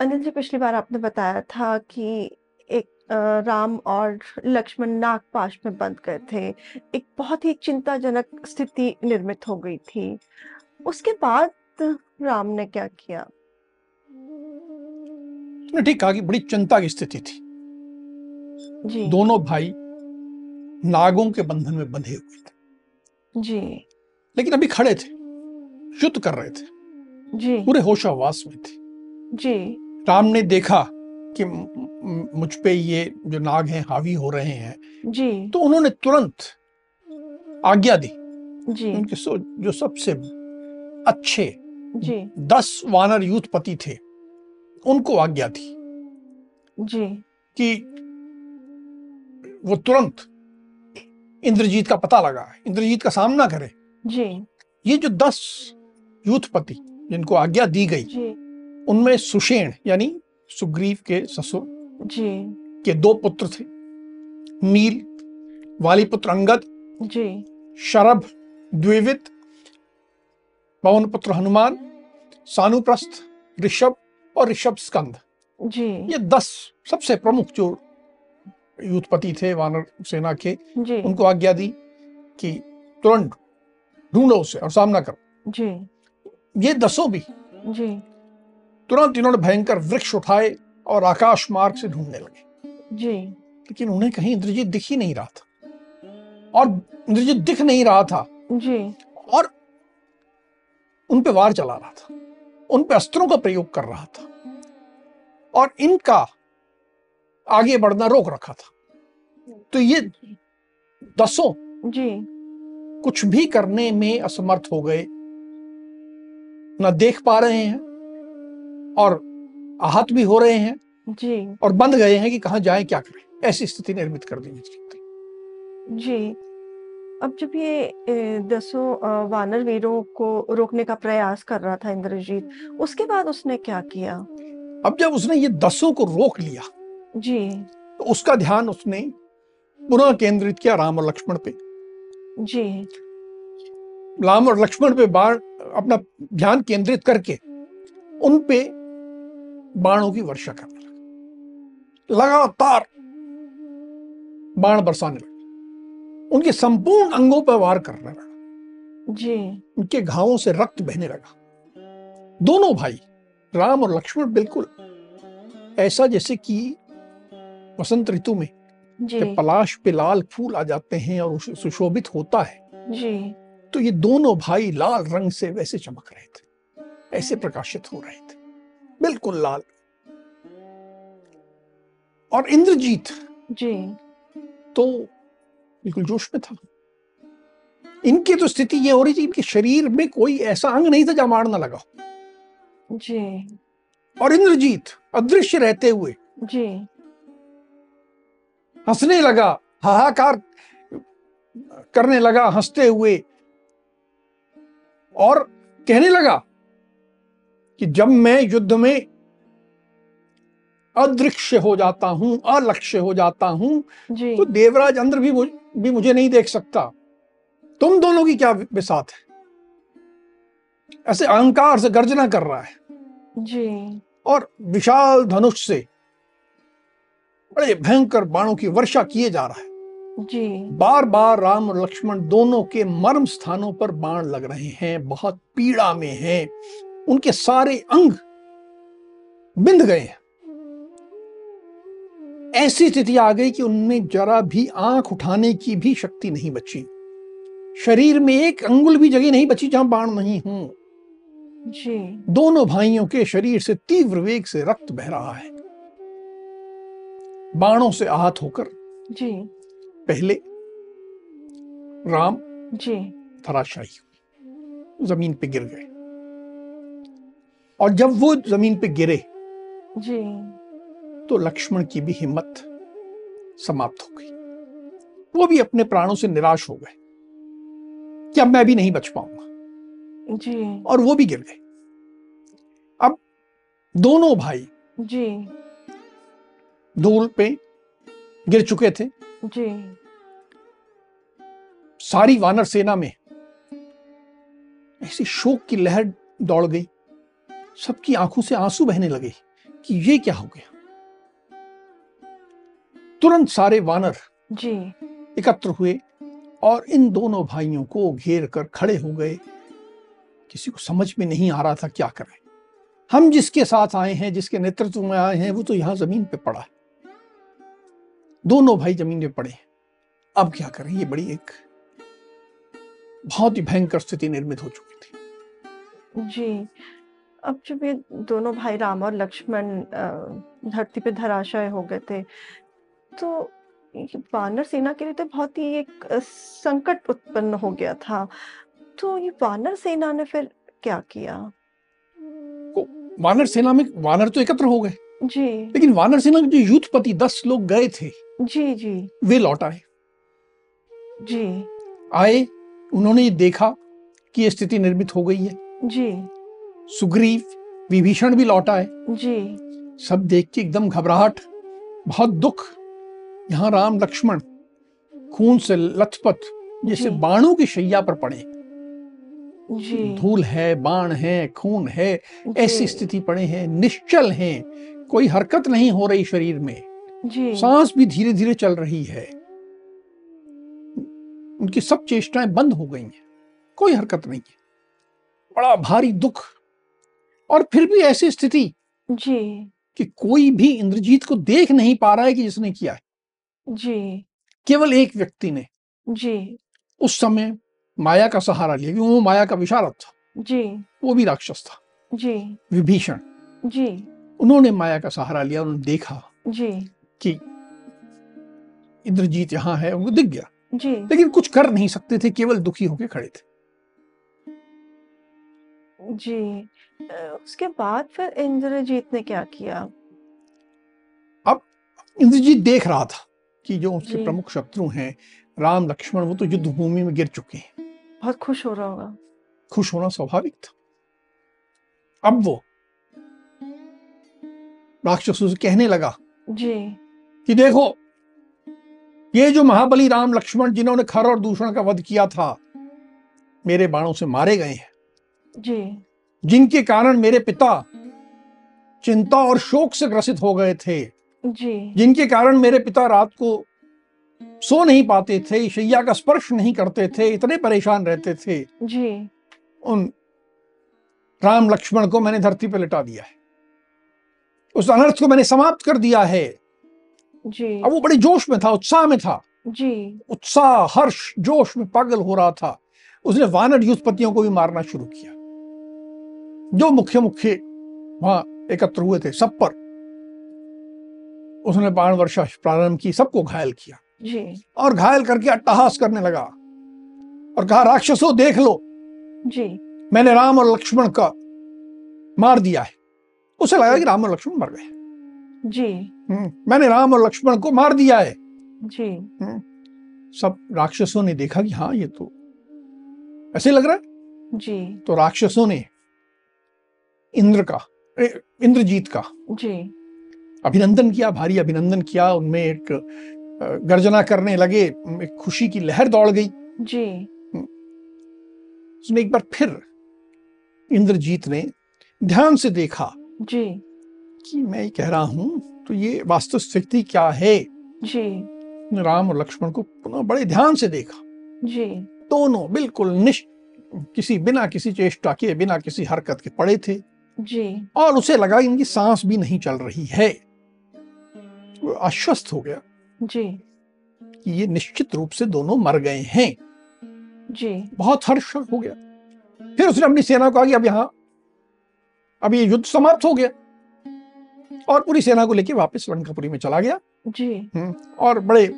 अनिल जी पिछली बार आपने बताया था कि एक अ, राम और लक्ष्मण नागपाश में बंद गए थे। एक बहुत ही चिंताजनक स्थिति निर्मित हो गई थी। उसके बाद राम ने क्या किया? ठीक कहा कि बड़ी चिंता की स्थिति थी। जी। दोनों भाई नागों के बंधन में बंधे हुए थे। जी। लेकिन अभी खड़े थे, युद्ध कर रहे थे, जी। पूरे होशावास में थे। जी। राम ने देखा कि मुझ पे ये जो नाग हैं हावी हो रहे हैं, जी। तो उन्होंने तुरंत आज्ञा दी। जी। उनके सो जो सबसे अच्छे जी। दस वानर यूथपति थे, उनको आज्ञा दी जी। कि वो तुरंत इंद्रजीत का पता लगा इंद्रजीत का सामना करे जी। ये जो दस यूथपति जिनको आज्ञा दी गई जी। उनमें सुषेण यानी सुग्रीव के ससुर जी। के दो पुत्र थे नील वाली पुत्र अंगद जी। शरभ द्विविद पवन पुत्र हनुमान सानुप्रस्थ ऋषभ और ऋषभ स्कंद जी। ये दस सबसे प्रमुख जो युद्धपति थे वानर सेना के जी। उनको आज्ञा दी कि तुरंत ढूंढो उसे और सामना करो जी। ये दसों भी जी। तुरंत इन्होंने भयंकर वृक्ष उठाए और आकाश मार्ग से ढूँढने लगे। जी। लेकिन उन्हें कहीं इंद्रजीत दिख ही नहीं रहा था। और इंद्रजीत दिख नहीं रहा था। जी। और उन पे वार चला रहा था। उन पे अस्त्रों का प्रयोग कर रहा था। और इनका आगे बढ़ना रोक रखा था। तो ये दसों जी। कुछ भी करने में असमर्थ हो गए। न देख पा रहे हैं। और आहत भी हो रहे हैं जी। और बंद गए हैं कि कहा जाए क्या करें ऐसी स्थिति निर्मित कर दी जी। अब जब ये दसों वानर वीरों को रोकने का प्रयास कर रहा था इंद्रजीत, उसके बाद उसने क्या किया? अब जब उसने ये दसों को रोक लिया जी। तो उसका ध्यान उसने पुनः केंद्रित किया राम और लक्ष्मण पे जी। राम और लक्ष्मण पे बाण अपना ध्यान केंद्रित करके उन पे बाणों की वर्षा करने लगा लगातार बाण बरसाने लगा उनके संपूर्ण अंगों पर वार करने लगा जी। उनके घावों से रक्त बहने लगा दोनों भाई राम और लक्ष्मण बिल्कुल ऐसा जैसे कि वसंत ऋतु में जी। जब पलाश पे लाल फूल आ जाते हैं और सुशोभित होता है जी। तो ये दोनों भाई लाल रंग से वैसे चमक रहे थे ऐसे प्रकाशित हो रहे थे बिल्कुल लाल और इंद्रजीत जी। तो बिल्कुल जोश में था इनकी तो स्थिति ये हो रही थी इनके शरीर में कोई ऐसा अंग नहीं था जहाँ मार ना लगा जी। और इंद्रजीत अदृश्य रहते हुए जी। हंसने लगा हाहाकार करने लगा हँसते हुए और कहने लगा कि जब मैं युद्ध में अदृश्य हो जाता हूँ अलक्ष्य हो जाता हूँ जी। तो देवराज अंद्र भी भी मुझे नहीं देख सकता तुम दोनों की क्या बिसात है ऐसे अहंकार से गर्जना कर रहा है जी। और विशाल धनुष से बड़े भयंकर बाणों की वर्षा किए जा रहा है जी। बार बार राम और लक्ष्मण दोनों के मर्म स्थानों पर बाण लग रहे हैं बहुत पीड़ा में हैं उनके सारे अंग बिंद गए हैं ऐसी स्थिति आ गई कि उनमें जरा भी आँख उठाने की भी शक्ति नहीं बची शरीर में एक अंगुल भी जगह नहीं बची जहाँ बाण नहीं हूँ जी। दोनों भाइयों के शरीर से तीव्र वेग से रक्त बह रहा है बाणों से आहत होकर जी। पहले राम जी। धराशायी ज़मीन पे गिर गए और जब वो ज़मीन पे गिरे जी। तो लक्ष्मण की भी हिम्मत समाप्त हो गई। वो भी अपने प्राणों से निराश हो गए कि अब मैं भी नहीं बच पाऊँगा। जी। और वो भी गिर गए। अब दोनों भाई जी। धूल पे गिर चुके थे। जी। सारी वानर सेना में ऐसी शोक की लहर दौड़ गई। सबकी आँखों से आँसू बहने लगे कि ये क्या हो गया। तुरंत सारे वानर जी। एकत्र हुए और इन दोनों भाइयों को घेर कर खड़े हो गए। किसी को समझ में नहीं आ रहा था क्या करें। हम जिसके साथ आए हैं जिसके नेतृत्व में आए हैं वो तो यहाँ ज़मीन पे पड़ा है। दोनों भाई ज़मीन पे पड़े हैं। अब क्या करें ये बड़ी एक बहुत ही भयंकर स्थिति निर्मित हो चुकी थी। जी। अब जब ये दोनों भाई राम और लक्ष्मण धरती पे धराशायी हो गए थे तो वानर सेना के लिए तो बहुत ही एक संकट उत्पन्न हो गया था। तो ये वानर सेना ने फिर क्या किया? वानर सेना में वानर तो एकत्र हो गए। जी। लेकिन वानर सेना के जो युद्धपति दस लोग गए थे जी जी। वे लौट आए। जी। आए उन्होंने ये देखा कि ये स्थिति निर्मित हो गई है। जी। सुग्रीव विभीषण भी लौट आए। जी। सब देख के एकदम घबराहट बहुत दुख। यहाँ राम लक्ष्मण खून से लथपथ जैसे। बाणों की शैया पर पड़े। धूल है बाण है खून है ऐसी स्थिति पड़े हैं निश्चल हैं। कोई हरकत नहीं हो रही शरीर में। जी। सांस भी धीरे धीरे चल रही है। उनकी सब चेष्टाएँ बंद हो गई हैं। कोई हरकत नहीं है। बड़ा भारी दुख और फिर भी ऐसी स्थिति जी। कि कोई भी इंद्रजीत को देख नहीं पा रहा है कि जिसने किया है। जी। केवल एक व्यक्ति ने जी। उस समय माया का सहारा लिया क्योंकि वो माया का विशारद था। जी। वो भी राक्षस था। जी। विभीषण। जी। उन्होंने माया का सहारा लिया उन्होंने देखा जी। कि इंद्रजीत यहाँ है उनको दिख गया। जी। लेकिन कुछ कर नहीं सकते थे केवल दुखी होकर खड़े थे। जी। उसके बाद फिर इंद्रजीत ने क्या किया? अब इंद्रजीत देख रहा था कि जो उसके प्रमुख शत्रु हैं राम लक्ष्मण वो तो युद्ध भूमि में गिर चुके हैं। बहुत खुश हो रहा होगा। खुश होना स्वाभाविक था। अब वो राक्षसों से कहने लगा जी। कि देखो ये जो महाबली राम लक्ष्मण जिन्होंने खर और दूषण का वध किया था मेरे बाणों से मारे गए हैं। जी। जिनके कारण मेरे पिता चिंता और शोक से ग्रसित हो गए थे। जी। जिनके कारण मेरे पिता रात को सो नहीं पाते थे शैया का स्पर्श नहीं करते थे इतने परेशान रहते थे। जी। उन राम लक्ष्मण को मैंने धरती पर लिटा दिया है। उस अनर्थ को मैंने समाप्त कर दिया है। जी। अब वो बड़े जोश में था उत्साह में था। जी। उत्साह हर्ष जोश में पागल हो रहा था। उसने वानर युद्धपतियों को भी मारना शुरू किया। जो मुख्य मुख्य वहाँ एकत्र हुए थे सब पर। उसने बाण वर्षा प्रारंभ की सबको घायल किया। जी। और घायल करके अट्टहास करने लगा और कहा राक्षसों देख लो। जी। मैंने राम और लक्ष्मण का मार दिया है। उसे लगा कि राम और लक्ष्मण मर गए। जी। हम्म, मैंने राम और लक्ष्मण को मार दिया है। जी। सब राक्षसों ने देखा कि हाँ ये तो ऐसे लग रहा है। जी। तो राक्षसों ने इंद्र का इंद्रजीत का। जी। अभिनंदन किया भारी अभिनंदन किया उनमें एक गर्जना करने लगे एक खुशी की लहर दौड़ गई। जी। उसने एक बार फिर इंद्रजीत ने ध्यान से देखा जी। कि मैं ये कह रहा हूँ तो ये वास्तव स्थिति क्या है? जी। राम और लक्ष्मण को पुनः बड़े ध्यान से देखा। जी। दोनों बिल्कुल निश किसी बिना किसी चेष्टा के बिना किसी हरकत के पड़े थे। जी। और उसे लगा इनकी सांस भी नहीं चल रही है। वो आश्वस्त हो गया जी। कि ये निश्चित रूप से दोनों मर गए हैं। जी। बहुत हर्ष हो गया। फिर उसने अपनी सेना को कहा कि अब यहाँ अब ये युद्ध समाप्त हो गया। और पूरी सेना को लेकर वापस लंकापुरी में चला गया। जी। हम्म, और बड़े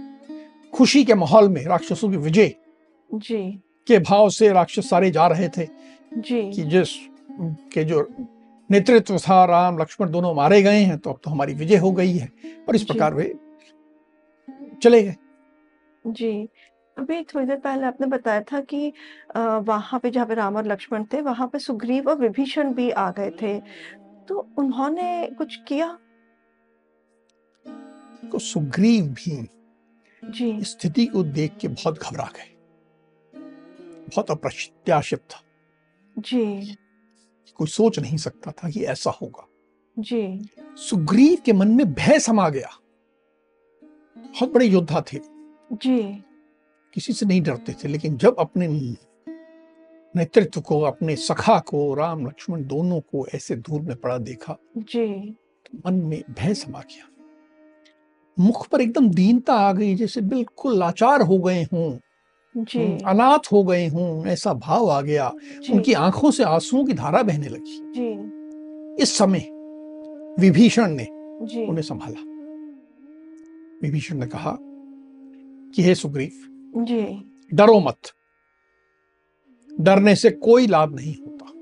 खुशी के माहौल में राक्षसों की विजय जी। के भाव से राक्षस सारे जा रहे थे जी। कि जिस के जो नेतृत्व था राम लक्ष्मण दोनों मारे गए हैं तो अब तो हमारी विजय हो गई है। और इस प्रकार वे चले गए। जी। अभी थोड़ी देर पहले आपने बताया था कि वहाँ पे जहाँ पे राम और लक्ष्मण थे वहाँ पे सुग्रीव और विभीषण भी आ गए थे। तो उन्होंने कुछ किया? तो सुग्रीव भी जी। स्थिति को देख के बहुत घबरा गए। बहुत अप्रत्याशित था। जी। कोई सोच नहीं सकता था कि ऐसा होगा। जी। सुग्रीव के मन में भय समा गया। बहुत बड़े योद्धा थे। जी। किसी से नहीं डरते थे लेकिन जब अपने नेतृत्व को अपने सखा को राम लक्ष्मण दोनों को ऐसे दूर में पड़ा देखा जी। तो मन में भय समा गया। मुख पर एकदम दीनता आ गई जैसे बिल्कुल लाचार हो गए हों। जी। अनाथ हो गए हों ऐसा भाव आ गया। उनकी आँखों से आंसुओं की धारा बहने लगी। जी। इस समय विभीषण ने जी। उन्हें संभाला। विभीषण ने कहा कि हे सुग्रीव जी। डरो मत। डरने से कोई लाभ नहीं होता।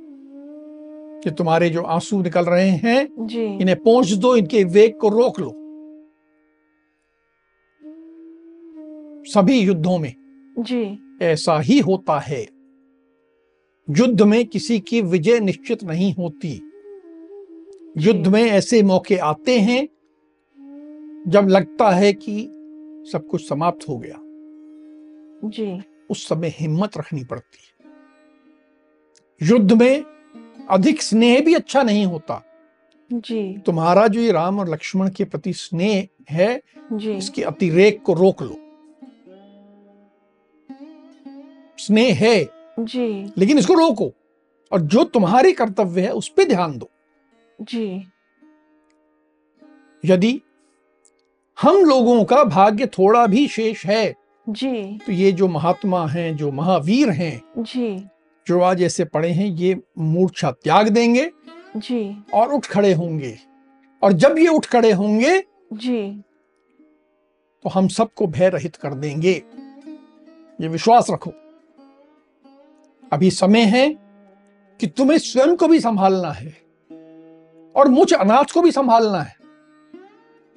कि तुम्हारे जो आँसू निकल रहे हैं जी। इन्हें पहुँच दो इनके वेग को रोक लो। सभी युद्धों में जी। ऐसा ही होता है। युद्ध में किसी की विजय निश्चित नहीं होती। युद्ध में ऐसे मौके आते हैं जब लगता है कि सब कुछ समाप्त हो गया। जी। उस समय हिम्मत रखनी पड़ती है। युद्ध में अधिक स्नेह भी अच्छा नहीं होता। जी। तुम्हारा जो ये राम और लक्ष्मण के प्रति स्नेह है जी। इसके अतिरेक को रोक लो। स्नेह है। जी। लेकिन इसको रोको और जो तुम्हारे कर्तव्य है उस पर ध्यान दो। जी। यदि हम लोगों का भाग्य थोड़ा भी शेष है जी। तो ये जो महात्मा हैं जो महावीर हैं जी। जो आज ऐसे पड़े हैं ये मूर्छा त्याग देंगे जी। और उठ खड़े होंगे। और जब ये उठ खड़े होंगे जी। तो हम सबको भय रहित कर देंगे। ये विश्वास रखो। अभी समय है कि तुम्हें स्वयं को भी संभालना है और मुझ अनाथ को भी संभालना है।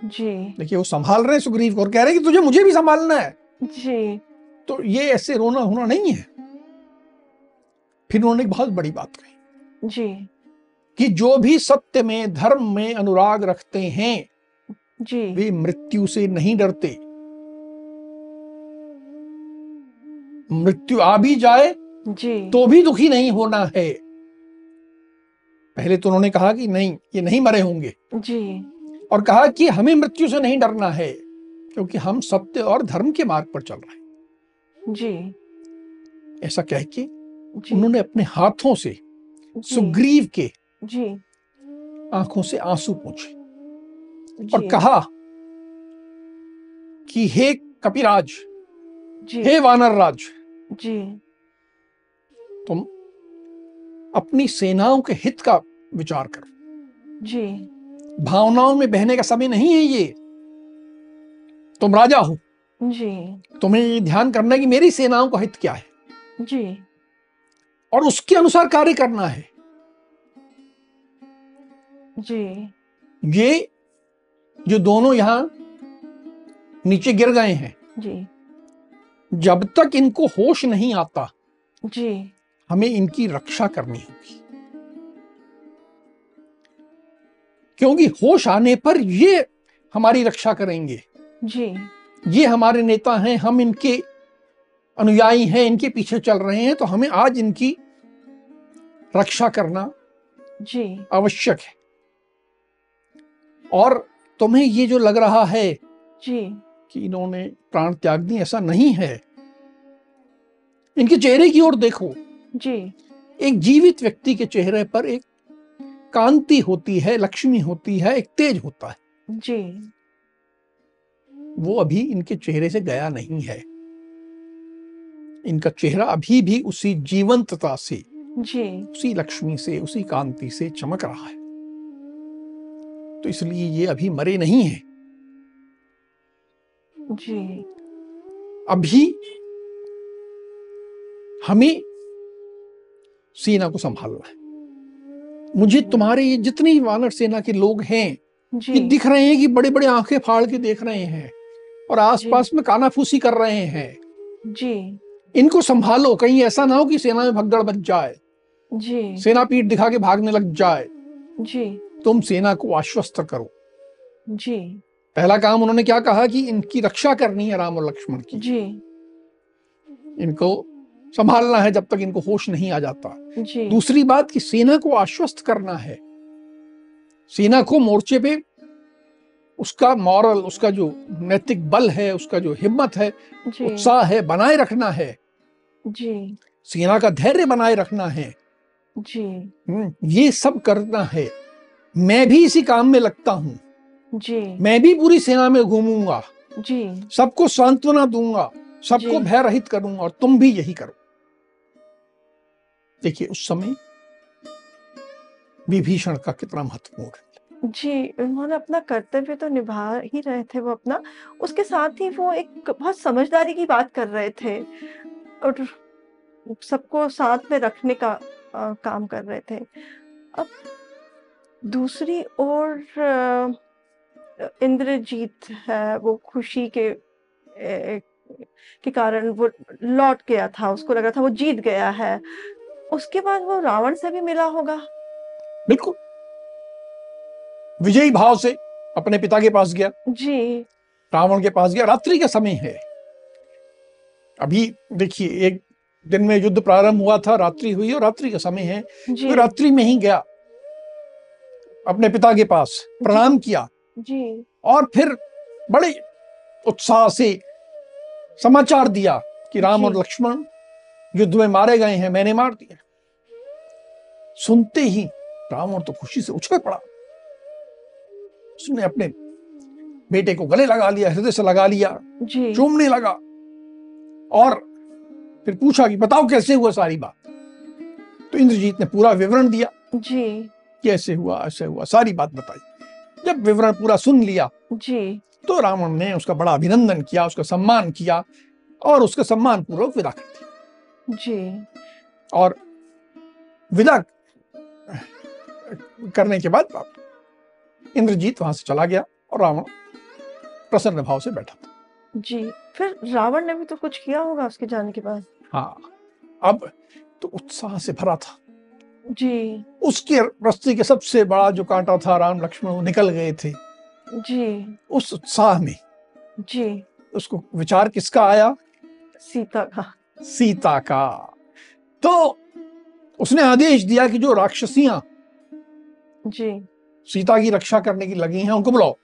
जी। देखिए वो संभाल रहे हैं सुग्रीव को और कह रहे हैं कि तुझे मुझे भी संभालना है। जी। तो ये ऐसे रोना होना नहीं है। फिर उन्होंने एक बहुत बड़ी बात कही जी। कि जो भी सत्य में धर्म में अनुराग रखते हैं जी। वे मृत्यु से नहीं डरते। मृत्यु आ भी जाए जी। तो भी दुखी नहीं होना है। पहले तो उन्होंने कहा कि नहीं ये नहीं मरे होंगे। जी। और कहा कि हमें मृत्यु से नहीं डरना है क्योंकि हम सत्य और धर्म के मार्ग पर चल रहे हैं। जी। ऐसा कह के उन्होंने अपने हाथों से सुग्रीव के जी। आँखों से आँसू पूछे और कहा कि हे कपिराज जी। हे वानर राज जी। तुम अपनी सेनाओं के हित का विचार करो। जी। भावनाओं में बहने का समय नहीं है ये। तुम राजा हो। जी। तुम्हें ये ध्यान करना है कि मेरी सेनाओं का हित क्या है। जी। और उसके अनुसार कार्य करना है। जी। ये जो दोनों यहाँ नीचे गिर गए हैं। जी। जब तक इनको होश नहीं आता जी। हमें इनकी रक्षा करनी होगी। क्योंकि होश आने पर ये हमारी रक्षा करेंगे। जी। ये हमारे नेता हैं हम इनके अनुयायी हैं इनके पीछे चल रहे हैं तो हमें आज इनकी रक्षा करना जी। आवश्यक है। और तुम्हें ये जो लग रहा है जी। कि इन्होंने प्राण त्याग दी ऐसा नहीं है। इनके चेहरे की ओर देखो। जी। एक जीवित व्यक्ति के चेहरे पर एक कांति होती है लक्ष्मी होती है एक तेज होता है। जी। वो अभी इनके चेहरे से गया नहीं है। इनका चेहरा अभी भी उसी जीवंतता से जी। उसी लक्ष्मी से उसी कांति से चमक रहा है। तो इसलिए ये अभी मरे नहीं है। जी। अभी हमें सेना को संभालना है। मुझे तुम्हारे ये जितनी वानर सेना के लोग हैं ये दिख रहे हैं कि बड़े बड़े आँखें फाड़ के देख रहे हैं और आसपास में कानाफूसी कर रहे हैं। जी। इनको संभालो कहीं ऐसा ना हो कि सेना में भगदड़ बच जाए। जी। सेना पीठ दिखा के भागने लग जाए। जी। तुम सेना को आश्वस्त करो। जी। पहला काम उन्होंने क्या कहा कि इनकी रक्षा करनी है राम और लक्ष्मण की। जी। इनको संभालना है जब तक इनको होश नहीं आ जाता। जी। दूसरी बात कि सेना को आश्वस्त करना है। सेना को मोर्चे पे उसका मॉरल उसका जो नैतिक बल है उसका जो हिम्मत है उत्साह है बनाए रखना है। जी। सेना का धैर्य बनाए रखना है। जी। हम्म, ये सब करना है। मैं भी इसी काम में लगता हूँ। जी। मैं भी पूरी सेना में घूमूँगा। जी। सबको सांत्वना दूँगा सबको। भय रहित करूँगा और तुम भी यही करो। देखिए उस समय विभीषण का कितना महत्वपूर्ण जी उन्होंने अपना कर्तव्य तो निभा ही रहे थे वो अपना। उसके साथ ही वो एक बहुत समझदारी की बात कर रहे थे और सबको साथ में रखने का अ, काम कर रहे थे। अब दूसरी ओर इंद्रजीत है वो खुशी के ए, के कारण वो लौट गया था उसको लग रहा था वो जीत गया है। उसके बाद वो रावण से भी मिला होगा। बिल्कुल। विजयी भाव से अपने पिता के पास गया। जी। रावण के पास गया। रात्रि का समय है। अभी देखिए एक दिन में युद्ध प्रारंभ हुआ था रात्रि हुई और रात्रि का समय है। तो रात्रि में ही गया। अपने पिता के पास प्रणाम किया। जी। और फिर बड़े उत्साह से समाचार दिया कि राम और लक्ष्मण युद्ध में मारे गए हैं मैंने मार दिया सुनते ही रावण तो खुशी से उछल पड़ा। उसने अपने बेटे को गले लगा लिया हृदय से लगा लिया चूमने लगा और फिर पूछा कि बताओ कैसे हुआ सारी बात? तो इंद्रजीत ने पूरा विवरण दिया। जी। कैसे हुआ ऐसे हुआ सारी बात बताई। जब विवरण पूरा सुन लिया जी। तो रावण ने उसका बड़ा अभिनंदन किया उसका सम्मान किया और उसका सम्मान पूर्वक विदा कर दिया। जी। और विदा करने के बाद इंद्रजीत वहाँ से चला गया और रावण प्रसन्न भाव से बैठा था। जी फिर रावण ने भी तो कुछ किया होगा उसके जाने के बाद? हाँ अब तो उत्साह से भरा था। जी। उसके रस्ते के सबसे बड़ा जो कांटा था राम लक्ष्मण वो निकल गए थे। जी। उस उत्साह में जी। उसको विचार किसका आया? सीता का। सीता का। तो उसने आदेश दिया कि जो राक्षसियाँ जी। सीता की रक्षा करने की लगी हैं उनको बुलाओ।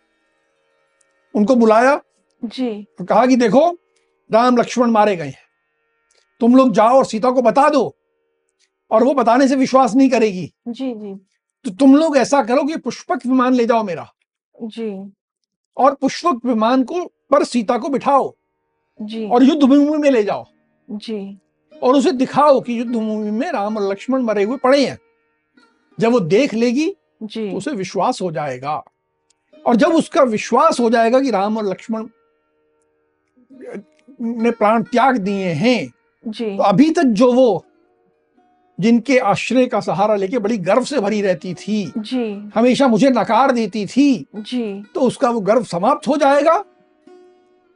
उनको बुलाया जी। और कहा कि देखो राम लक्ष्मण मारे गए हैं। तुम लोग जाओ और सीता को बता दो और वो बताने से विश्वास नहीं करेगी। जी जी। तो तुम लोग ऐसा करो कि पुष्पक विमान ले जाओ मेरा। जी। और पुष्पक विमान को पर सीता को बिठाओ जी। और युद्ध भूमि में ले जाओ। जी। और उसे दिखाओ कि युद्ध भूमि में राम और लक्ष्मण मरे हुए पड़े हैं। जब वो देख लेगी जी। तो उसे विश्वास हो जाएगा। और जब उसका विश्वास हो जाएगा कि राम और लक्ष्मण ने प्राण त्याग दिए हैं जी। तो अभी तक जो वो जिनके आश्रय का सहारा लेके बड़ी गर्व से भरी रहती थी जी। हमेशा मुझे नकार देती थी जी। तो उसका वो गर्व समाप्त हो जाएगा।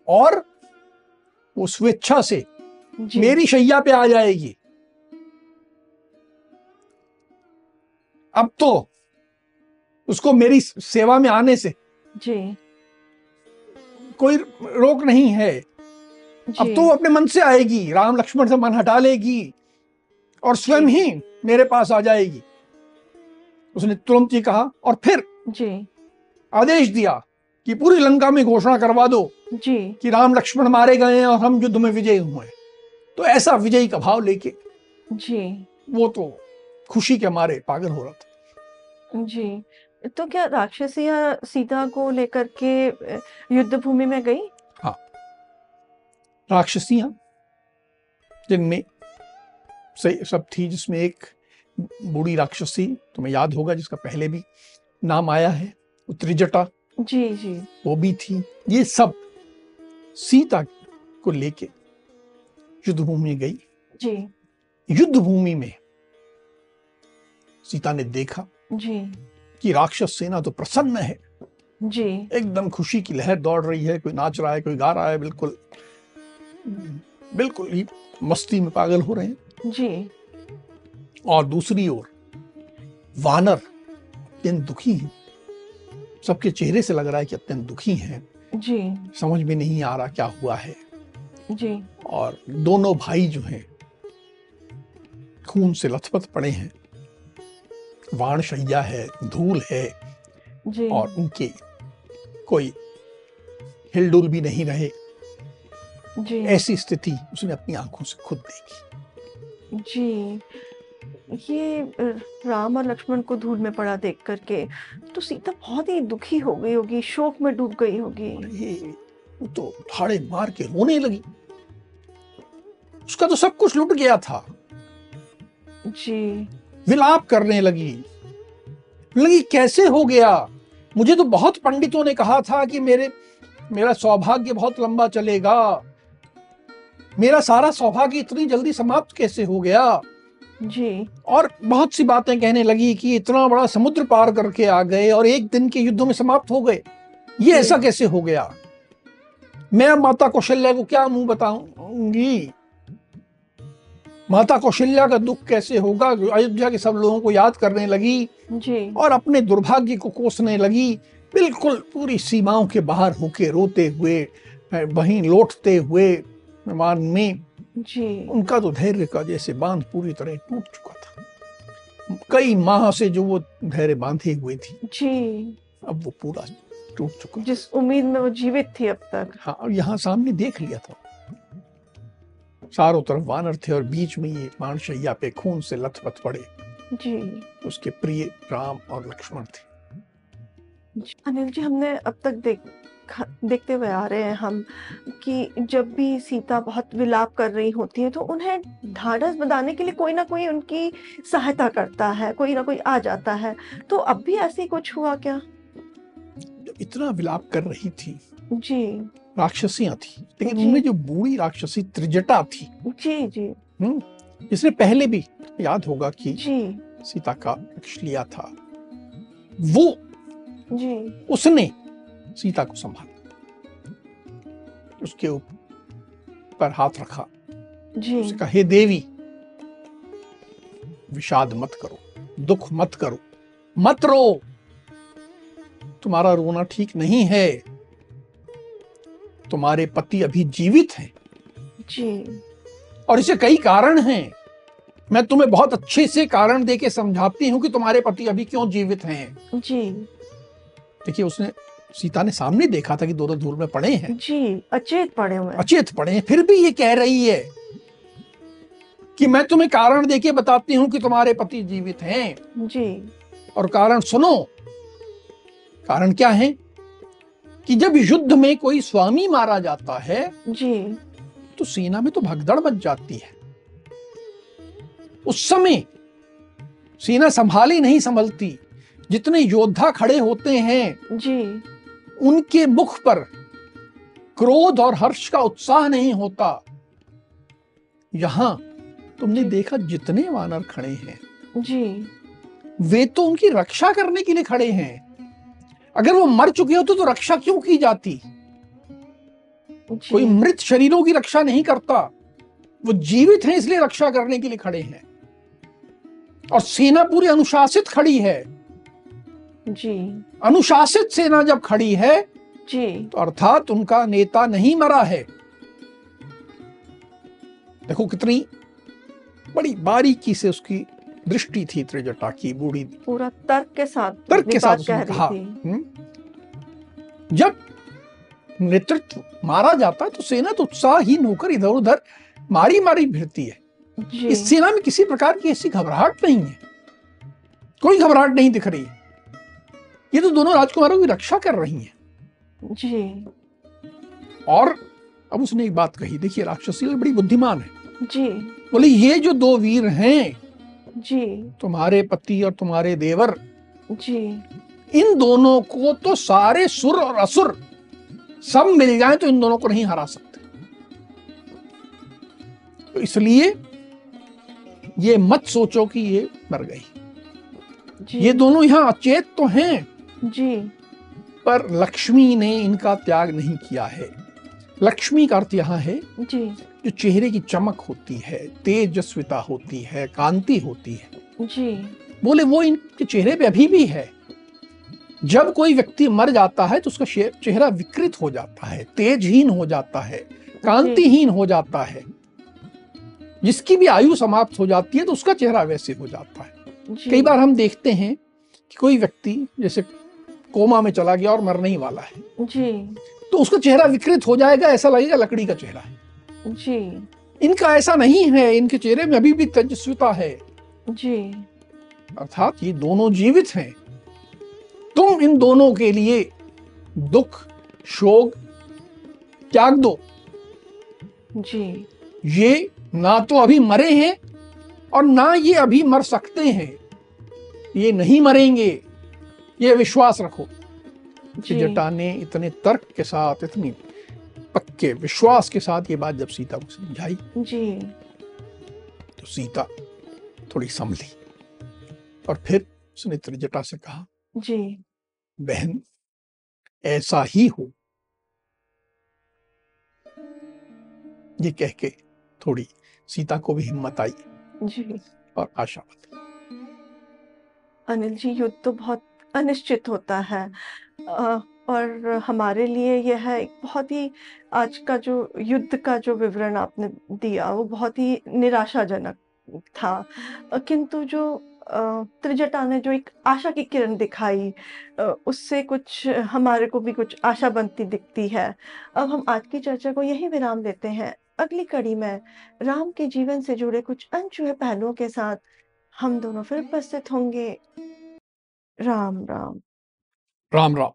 और वो स्वेच्छा से मेरी शैया पे आ जाएगी। अब तो उसको मेरी सेवा में आने से जी। कोई रोक नहीं है। अब तो वो अपने मन से आएगी राम लक्ष्मण से मन हटा लेगी और स्वयं ही मेरे पास आ जाएगी। उसने तुरंत ही कहा और फिर जी। आदेश दिया कि पूरी लंका में घोषणा करवा दो जी। कि राम लक्ष्मण मारे गए हैं और हम युद्ध में विजयी हुए हैं। तो ऐसा विजयी का भाव लेके जी। वो तो खुशी के मारे पागल हो रहा था। जी। तो क्या राक्षसियाँ सीता को लेकर के युद्ध भूमि में गई? हाँ। राक्षसियाँ जिनमें से सब थी जिसमें एक बूढ़ी राक्षसी तुम्हें याद होगा जिसका पहले भी नाम आया है त्रिजटा जी जी। वो भी थी। ये सब सीता को लेके युद्ध भूमि गई। जी। युद्ध भूमि में सीता ने देखा जी। कि राक्षस सेना तो प्रसन्न है। जी। एकदम खुशी की लहर दौड़ रही है कोई नाच रहा है कोई गा रहा है बिल्कुल बिल्कुल ही मस्ती में पागल हो रहे हैं। जी। और दूसरी ओर वानर अत्यंत दुखी हैं। सबके चेहरे से लग रहा है कि अत्यंत दुखी हैं। जी। समझ में नहीं आ रहा क्या हुआ है। जी। और दोनों भाई जो हैं खून से लथपथ पड़े हैं। वाण शैया है धूल है जी। और उनके कोई हिलडुल भी नहीं रहे। जी। ऐसी स्थिति उसने अपनी आँखों से खुद देखी। जी। ये राम और लक्ष्मण को धूल में पड़ा देख करके तो सीता बहुत ही दुखी हो गई होगी शोक में डूब गई होगी। ये वो तो ठाड़े मार के रोने लगी। उसका तो सब कुछ लुट गया था। जी। विलाप करने लगी। लगी कैसे हो गया? मुझे तो बहुत पंडितों ने कहा था कि मेरे मेरा सौभाग्य बहुत लंबा चलेगा। मेरा सारा सौभाग्य इतनी जल्दी समाप्त कैसे हो गया? जी। और बहुत सी बातें कहने लगी कि इतना बड़ा समुद्र पार करके आ गए और एक दिन के युद्ध में समाप्त हो गए। ये ऐसा कैसे हो गया? मैं माता कौशल्या को क्या मुँह बताऊँगी? माता कौशल्या का दुख कैसे होगा? अयोध्या के सब लोगों को याद करने लगी। जी। और अपने दुर्भाग्य को कोसने लगी। बिल्कुल पूरी सीमाओं के बाहर होके रोते हुए वहीं लौटते हुए विमान में जी। उनका तो धैर्य का जैसे बाँध पूरी तरह टूट चुका था। कई माह से जो वो धैर्य बांधे हुए थी जी। अब वो पूरा टूट चुका। जिस उम्मीद में वो जीवित थी अब तक। हाँ और यहाँ सामने देख लिया था। चारों तरफ़ वानर थे और बीच में ये मानशैया पे खून से लथपथ पड़े। जी। उसके प्रिय राम और लक्ष्मण थे। अनिल जी हमने अब तक देख देखते हुए आ रहे हैं हम कि जब भी सीता बहुत विलाप कर रही होती है तो उन्हें ढाढ़स बंधाने के लिए कोई ना कोई उनकी सहायता करता है कोई ना कोई आ जाता है। तो अब भी ऐसे ही कुछ हुआ क्या? इतना विलाप कर रही थी जी। राक्षसियाँ थी लेकिन उनमें जो बूढ़ी राक्षसी त्रिजटा थी जी जी। हम्म, जिसने पहले भी याद होगा कि जी। सीता का रक्ष लिया था वो जी। उसने सीता को संभाला उसके ऊपर हाथ रखा जी। उसने कहा हे देवी विषाद मत करो दुख मत करो मत रो तुम्हारा रोना ठीक नहीं है तुम्हारे पति अभी जीवित हैं। जी। और इसे कई कारण हैं। मैं तुम्हें बहुत अच्छे से कारण दे के समझाती हूँ कि तुम्हारे पति अभी क्यों जीवित हैं। जी। देखिए उसने सीता ने सामने देखा था कि दोनों धूल में पड़े हैं। जी अचेत पड़े हुए अचेत पड़े हैं। फिर भी ये कह रही है कि मैं तुम्हें कारण देके बताती हूँ कि तुम्हारे पति जीवित हैं। जी। और कारण सुनो। कारण क्या है? कि जब युद्ध में कोई स्वामी मारा जाता है जी। तो सेना में तो भगदड़ मच जाती है। उस समय सेना संभाली नहीं संभलती। जितने योद्धा खड़े होते हैं जी। उनके मुख पर क्रोध और हर्ष का उत्साह नहीं होता। यहाँ तुमने देखा जितने वानर खड़े हैं। जी। वे तो उनकी रक्षा करने के लिए खड़े हैं। अगर वो मर चुके होते तो रक्षा क्यों की जाती? कोई मृत शरीरों की रक्षा नहीं करता। वो जीवित हैं इसलिए रक्षा करने के लिए खड़े हैं। और सेना पूरी अनुशासित खड़ी है। जी। अनुशासित सेना जब खड़ी है जी। तो अर्थात उनका नेता नहीं मरा है। देखो कितनी बड़ी बारीकी से उसकी दृष्टि थी त्रिजटा की बूढ़ी पूरा तर्क के साथ तर्क के साथ कह रही कहा थी। हम्म? जब नेतृत्व मारा जाता है तो सेना तो उत्साहहीन होकर इधर उधर मारी मारी भिड़ती है इस सेना में किसी प्रकार की ऐसी घबराहट नहीं है। कोई घबराहट नहीं दिख रही ये तो दोनों राजकुमारों की रक्षा कर रही हैं। जी। और अब उसने एक बात कही देखिए राक्षसी बड़ी बुद्धिमान है। जी। बोले ये जो दो वीर हैं जी। तुम्हारे पति और तुम्हारे देवर। जी। इन दोनों को तो सारे सुर और असुर सब मिल जाए तो इन दोनों को नहीं हरा सकते। तो इसलिए ये मत सोचो कि ये मर गई। जी। ये दोनों यहाँ अचेत तो हैं जी। पर लक्ष्मी ने इनका त्याग नहीं किया है। लक्ष्मी का अर्थ यहाँ है जी। जो चेहरे की चमक होती है तेजस्विता होती है कांति होती है। जी। बोले वो इनके चेहरे पे अभी भी है। जब कोई व्यक्ति मर जाता है तो उसका चेहरा विकृत हो जाता है तेजहीन हो जाता है कांतिहीन हो जाता है। जिसकी भी आयु समाप्त हो जाती है तो उसका चेहरा वैसे हो जाता है। कई बार हम देखते हैं कि कोई व्यक्ति जैसे कोमा में चला गया और मरने ही वाला है। जी। तो उसका चेहरा विकृत हो जाएगा ऐसा लगेगा लकड़ी का चेहरा है। जी। इनका ऐसा नहीं है इनके चेहरे में अभी भी तेजस्विता है। जी। अर्थात ये दोनों जीवित हैं। तुम इन दोनों के लिए दुख शोक त्याग दो। जी। ये ना तो अभी मरे हैं और ना ये अभी मर सकते हैं। ये नहीं मरेंगे। ये विश्वास रखो कि जटा ने इतने तर्क के साथ इतनी पक्के विश्वास के साथ ये बात जब सीता को समझाई जी। तो सीता थोड़ी संभली और फिर उसने त्रिजटा से कहा जी। बहन ऐसा ही हो। ये कह के थोड़ी सीता को भी हिम्मत आई जी। और आशा बंधी अनिल जी युद्ध तो बहुत अनिश्चित होता है। अ, और हमारे लिए यह एक बहुत ही आज का जो युद्ध का जो विवरण आपने दिया, वो बहुत ही निराशाजनक था। किंतु जो त्रिजटा ने जो एक आशा की किरण दिखाई उससे कुछ, हमारे को भी कुछ आशा बनती दिखती है। अब हम आज की चर्चा को यही विराम देते हैं। अगली कड़ी में राम के जीवन से जुड़े कुछ अनछुए पहलुओं के साथ हम दोनों फिर उपस्थित होंगे। राम राम। राम राम।